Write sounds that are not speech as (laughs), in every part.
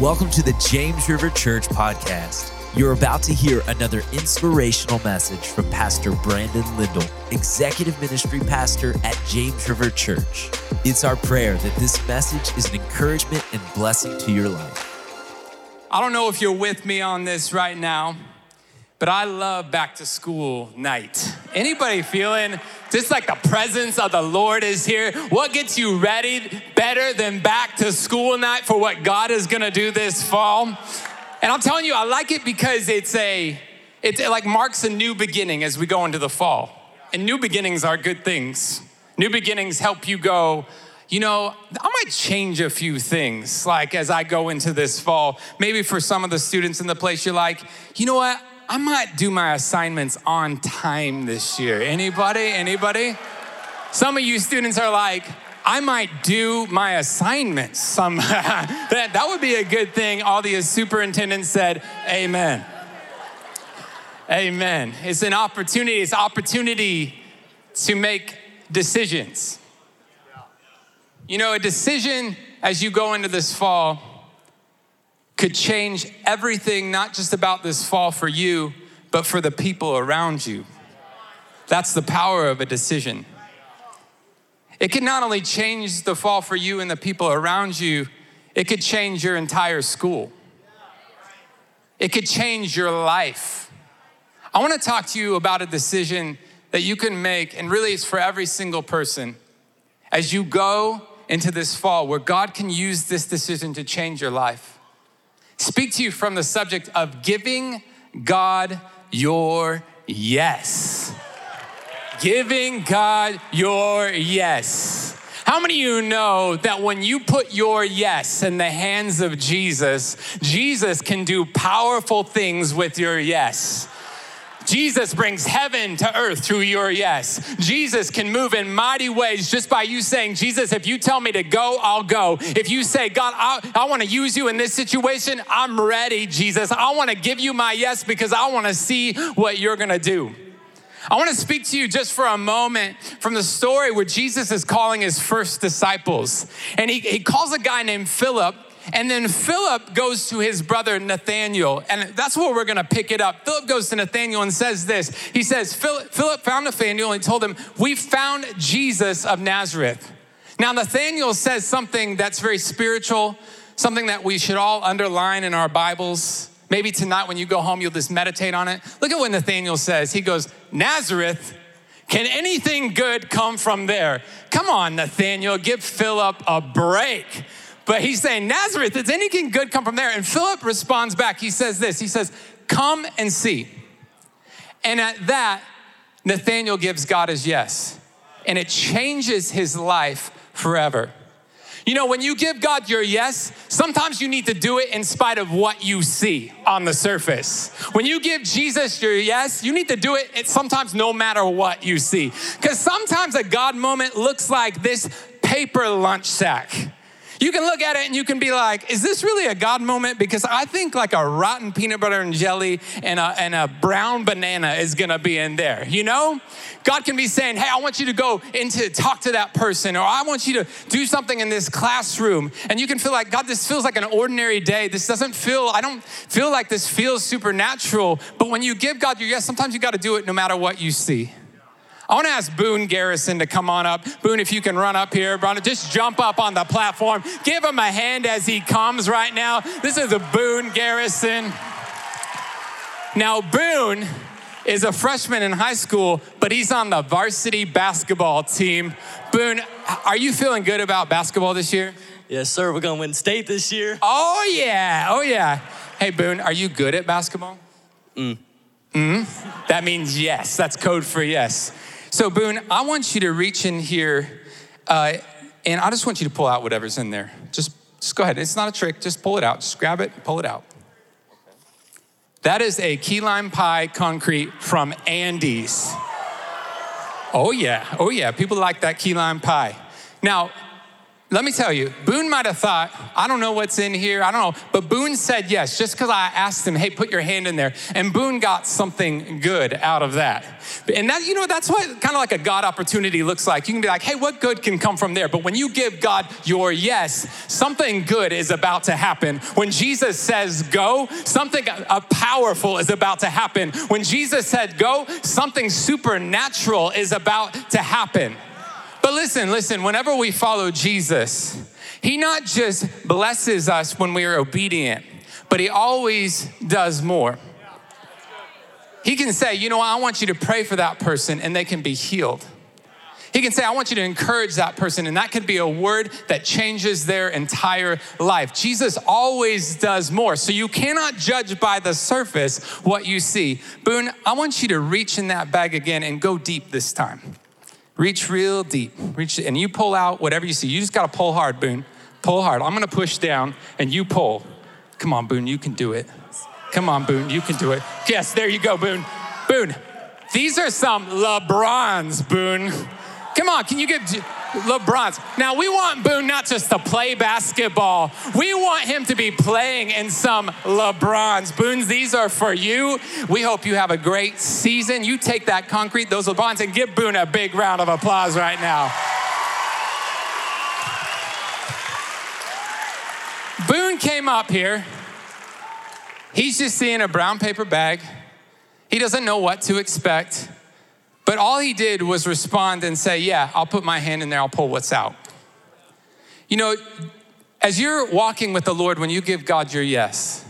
Welcome to the James River Church podcast. You're about to hear another inspirational message from Pastor Brandon Lindell, Executive Ministry Pastor at James River Church. It's our prayer that this message is an encouragement and blessing to your life. I don't know if you're with me on this right now, but I love back to school night. Anybody feeling just like the presence of the Lord is here? What gets you ready better than back to school night for what God is gonna do this fall? And I'm telling you, I like it because it's a, it like marks a new beginning as we go into the fall. And new beginnings are good things. New beginnings help you go, you know, I might change a few things, like as I go into this fall. Maybe for some of the students in the place, you're like, you know what? I might do my assignments on time this year. Anybody? Anybody? Some of you students are like, I might do my assignments. Some (laughs) that, that would be a good thing. All the superintendents said, Amen. Amen. It's an opportunity, it's opportunity to make decisions. You know, a decision as you go into this fall could change everything, not just about this fall for you, but for the people around you. That's the power of a decision. It can not only change the fall for you and the people around you, it could change your entire school. It could change your life. I want to talk to you about a decision that you can make, and really it's for every single person. As you go into this fall, where God can use this decision to change your life. Speak to you from the subject of giving God your yes. Giving God your yes. How many of you know that when you put your yes in the hands of Jesus, Jesus can do powerful things with your yes? Jesus brings heaven to earth through your yes. Jesus can move in mighty ways just by you saying, Jesus, if you tell me to go, I'll go. If you say, God, I, I want to use you in this situation, I'm ready, Jesus. I want to give you my yes because I want to see what you're going to do. I want to speak to you just for a moment from the story where Jesus is calling his first disciples. And he, he calls a guy named Philip and then Philip goes to his brother Nathaniel, and that's where we're gonna pick it up. Philip goes to Nathaniel and says this He says, Philip found Nathaniel and told him, We found Jesus of Nazareth. Now, Nathaniel says something that's very spiritual, something that we should all underline in our Bibles. Maybe tonight when you go home, you'll just meditate on it. Look at what Nathaniel says. He goes, Nazareth, can anything good come from there? Come on, Nathaniel, give Philip a break. But he's saying, Nazareth, does anything good come from there? And Philip responds back. He says this He says, Come and see. And at that, Nathaniel gives God his yes. And it changes his life forever. You know, when you give God your yes, sometimes you need to do it in spite of what you see on the surface. When you give Jesus your yes, you need to do it sometimes no matter what you see. Because sometimes a God moment looks like this paper lunch sack you can look at it and you can be like, is this really a God moment? Because I think like a rotten peanut butter and jelly and a, and a brown banana is gonna be in there, you know? God can be saying, hey, I want you to go into talk to that person, or I want you to do something in this classroom. And you can feel like, God, this feels like an ordinary day. This doesn't feel, I don't feel like this feels supernatural. But when you give God your yes, sometimes you gotta do it no matter what you see. I want to ask Boone Garrison to come on up. Boone, if you can run up here, just jump up on the platform. Give him a hand as he comes right now. This is a Boone Garrison. Now, Boone is a freshman in high school, but he's on the varsity basketball team. Boone, are you feeling good about basketball this year? Yes, sir. We're going to win state this year. Oh, yeah. Oh, yeah. Hey, Boone, are you good at basketball? Mm. Mm? That means yes. That's code for yes. So, Boone, I want you to reach in here, uh, and I just want you to pull out whatever's in there. Just, just go ahead. It's not a trick. Just pull it out. Just grab it, pull it out. That is a key lime pie concrete from Andy's. Oh, yeah. Oh, yeah. People like that key lime pie. Now, let me tell you, Boone might have thought, I don't know what's in here, I don't know. But Boone said yes, just because I asked him, hey, put your hand in there. And Boone got something good out of that. And that, you know, that's what kind of like a God opportunity looks like. You can be like, hey, what good can come from there? But when you give God your yes, something good is about to happen. When Jesus says go, something powerful is about to happen. When Jesus said go, something supernatural is about to happen. But listen, listen, whenever we follow Jesus, he not just blesses us when we are obedient, but he always does more. He can say, you know what, I want you to pray for that person and they can be healed. He can say, I want you to encourage that person, and that could be a word that changes their entire life. Jesus always does more. So you cannot judge by the surface what you see. Boone, I want you to reach in that bag again and go deep this time. Reach real deep. Reach, and you pull out whatever you see. You just got to pull hard, Boone. Pull hard. I'm going to push down, and you pull. Come on, Boone, you can do it. Come on, Boone, you can do it. Yes, there you go, Boone. Boone, these are some LeBrons, Boone. Come on, can you give LeBron's? Now, we want Boone not just to play basketball, we want him to be playing in some LeBrons. Boone's, these are for you. We hope you have a great season. You take that concrete, those LeBrons, and give Boone a big round of applause right now. Boone came up here. He's just seeing a brown paper bag. He doesn't know what to expect. But all he did was respond and say, Yeah, I'll put my hand in there, I'll pull what's out. You know, as you're walking with the Lord, when you give God your yes,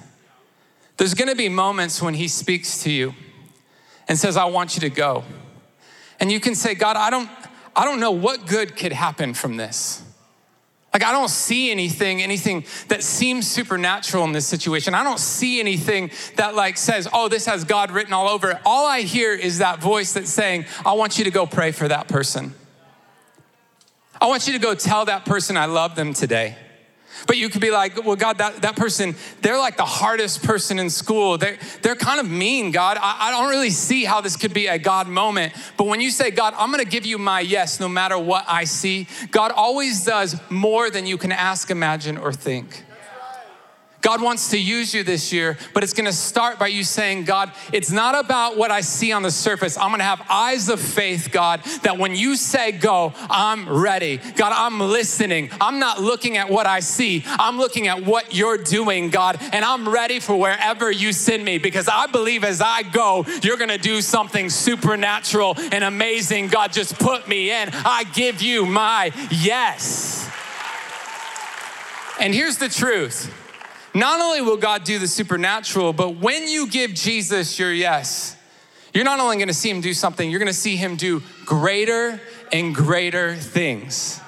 there's gonna be moments when he speaks to you and says, I want you to go. And you can say, God, I don't, I don't know what good could happen from this. Like, I don't see anything, anything that seems supernatural in this situation. I don't see anything that, like, says, oh, this has God written all over it. All I hear is that voice that's saying, I want you to go pray for that person. I want you to go tell that person I love them today. But you could be like, well, God, that, that person, they're like the hardest person in school. They're, they're kind of mean, God. I, I don't really see how this could be a God moment. But when you say, God, I'm going to give you my yes no matter what I see, God always does more than you can ask, imagine, or think. God wants to use you this year, but it's gonna start by you saying, God, it's not about what I see on the surface. I'm gonna have eyes of faith, God, that when you say go, I'm ready. God, I'm listening. I'm not looking at what I see, I'm looking at what you're doing, God, and I'm ready for wherever you send me because I believe as I go, you're gonna do something supernatural and amazing. God, just put me in. I give you my yes. And here's the truth not only will God do the supernatural, but when you give Jesus your yes, you're not only gonna see him do something, you're gonna see him do greater and greater things.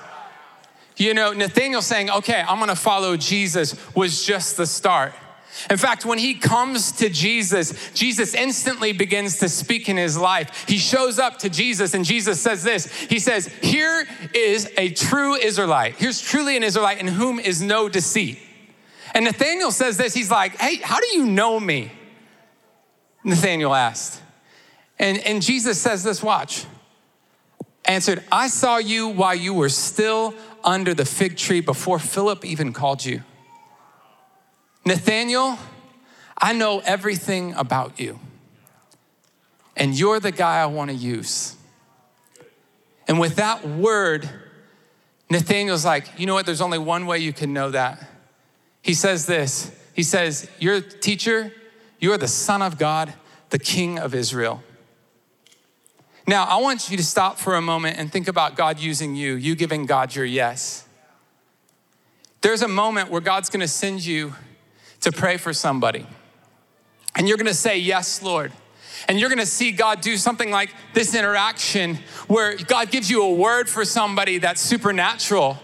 You know, Nathaniel saying, okay, I'm gonna follow Jesus was just the start. In fact, when he comes to Jesus, Jesus instantly begins to speak in his life. He shows up to Jesus, and Jesus says this He says, Here is a true Israelite. Here's truly an Israelite in whom is no deceit. And Nathaniel says this he's like, Hey, how do you know me? Nathaniel asked. And, and Jesus says this watch. Answered, I saw you while you were still under the fig tree before Philip even called you. Nathaniel, I know everything about you. And you're the guy I want to use. And with that word, Nathaniel's like, you know what? There's only one way you can know that he says this He says, You're teacher, you are the Son of God, the King of Israel. Now, I want you to stop for a moment and think about God using you, you giving God your yes. There's a moment where God's gonna send you to pray for somebody, and you're gonna say, Yes, Lord. And you're gonna see God do something like this interaction where God gives you a word for somebody that's supernatural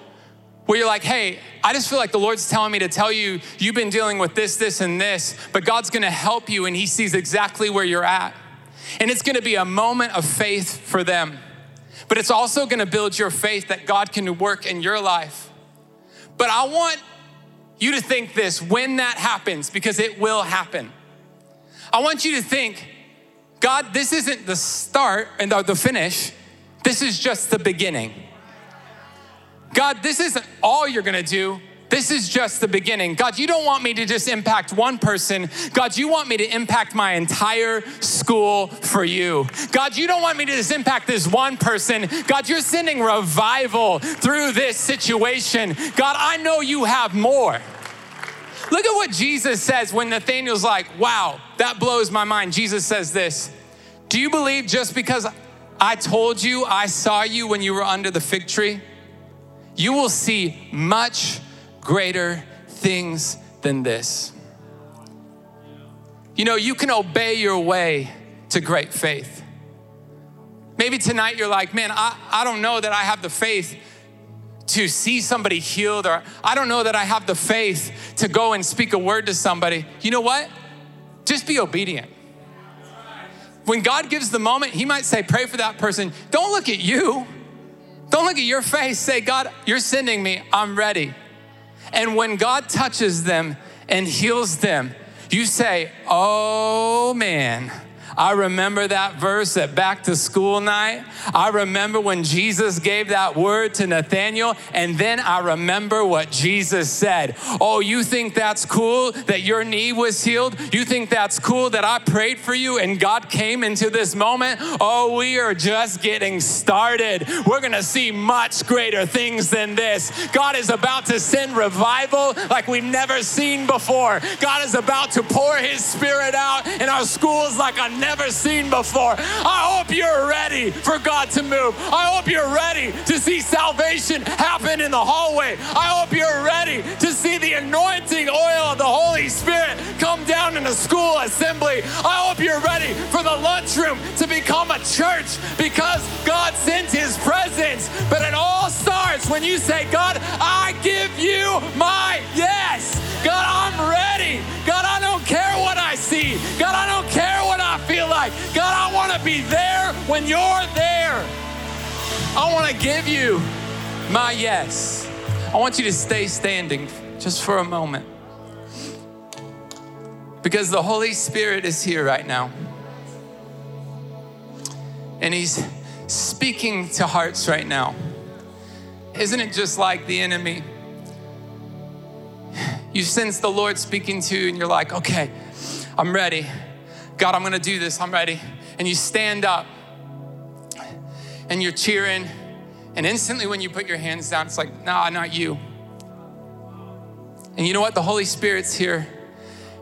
where you're like, hey, I just feel like the Lord's telling me to tell you, you've been dealing with this, this, and this, but God's gonna help you and He sees exactly where you're at. And it's gonna be a moment of faith for them. But it's also gonna build your faith that God can work in your life. But I want you to think this when that happens, because it will happen. I want you to think, God, this isn't the start and the finish, this is just the beginning. God, this isn't all you're gonna do. This is just the beginning. God, you don't want me to just impact one person. God, you want me to impact my entire school for you. God, you don't want me to just impact this one person. God, you're sending revival through this situation. God, I know you have more. Look at what Jesus says when Nathaniel's like, wow, that blows my mind. Jesus says this Do you believe just because I told you I saw you when you were under the fig tree? You will see much greater things than this. You know, you can obey your way to great faith. Maybe tonight you're like, man, I, I don't know that I have the faith to see somebody healed, or I don't know that I have the faith to go and speak a word to somebody. You know what? Just be obedient. When God gives the moment, He might say, pray for that person. Don't look at you. Don't look at your face. Say, God, you're sending me. I'm ready. And when God touches them and heals them, you say, Oh man, I remember that verse at back to school night. I remember when Jesus gave that word to Nathaniel, and then I remember what Jesus said. Oh, you think that's cool that your knee was healed? You think that's cool that I prayed for you and God came into this moment? Oh, we are just getting started. We're gonna see much greater things than this. God is about to send revival like we've never seen before. God is about to pour His Spirit out in our schools like I never seen before. I hope you're ready for God to move. I hope you're ready to see salvation happen in the hallway. I hope you're ready to see the anointing oil of the Holy Spirit come down in a school assembly. I hope you're ready for the lunchroom to become a church because God sent his presence. But it all starts when you say, God, I give you my yes. When you're there. I want to give you my yes. I want you to stay standing just for a moment because the Holy Spirit is here right now. And He's speaking to hearts right now. Isn't it just like the enemy? You sense the Lord speaking to you, and you're like, okay, I'm ready. God, I'm gonna do this, I'm ready. And you stand up and you're cheering, and instantly when you put your hands down, it's like, nah, not you. And you know what? The Holy Spirit's here,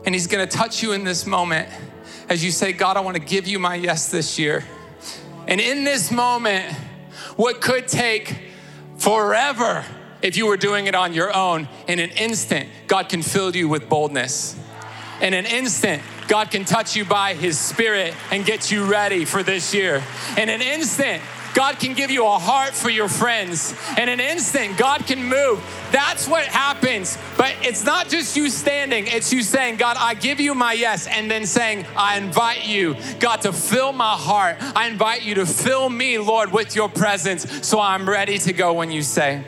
and He's gonna touch you in this moment as you say, God, I wanna give you my yes this year. And in this moment, what could take forever if you were doing it on your own, in an instant, God can fill you with boldness. In an instant, God can touch you by His Spirit and get you ready for this year. In an instant, God can give you a heart for your friends. In an instant, God can move. That's what happens. But it's not just you standing, it's you saying, God, I give you my yes, and then saying, I invite you, God, to fill my heart. I invite you to fill me, Lord, with your presence so I'm ready to go when you say.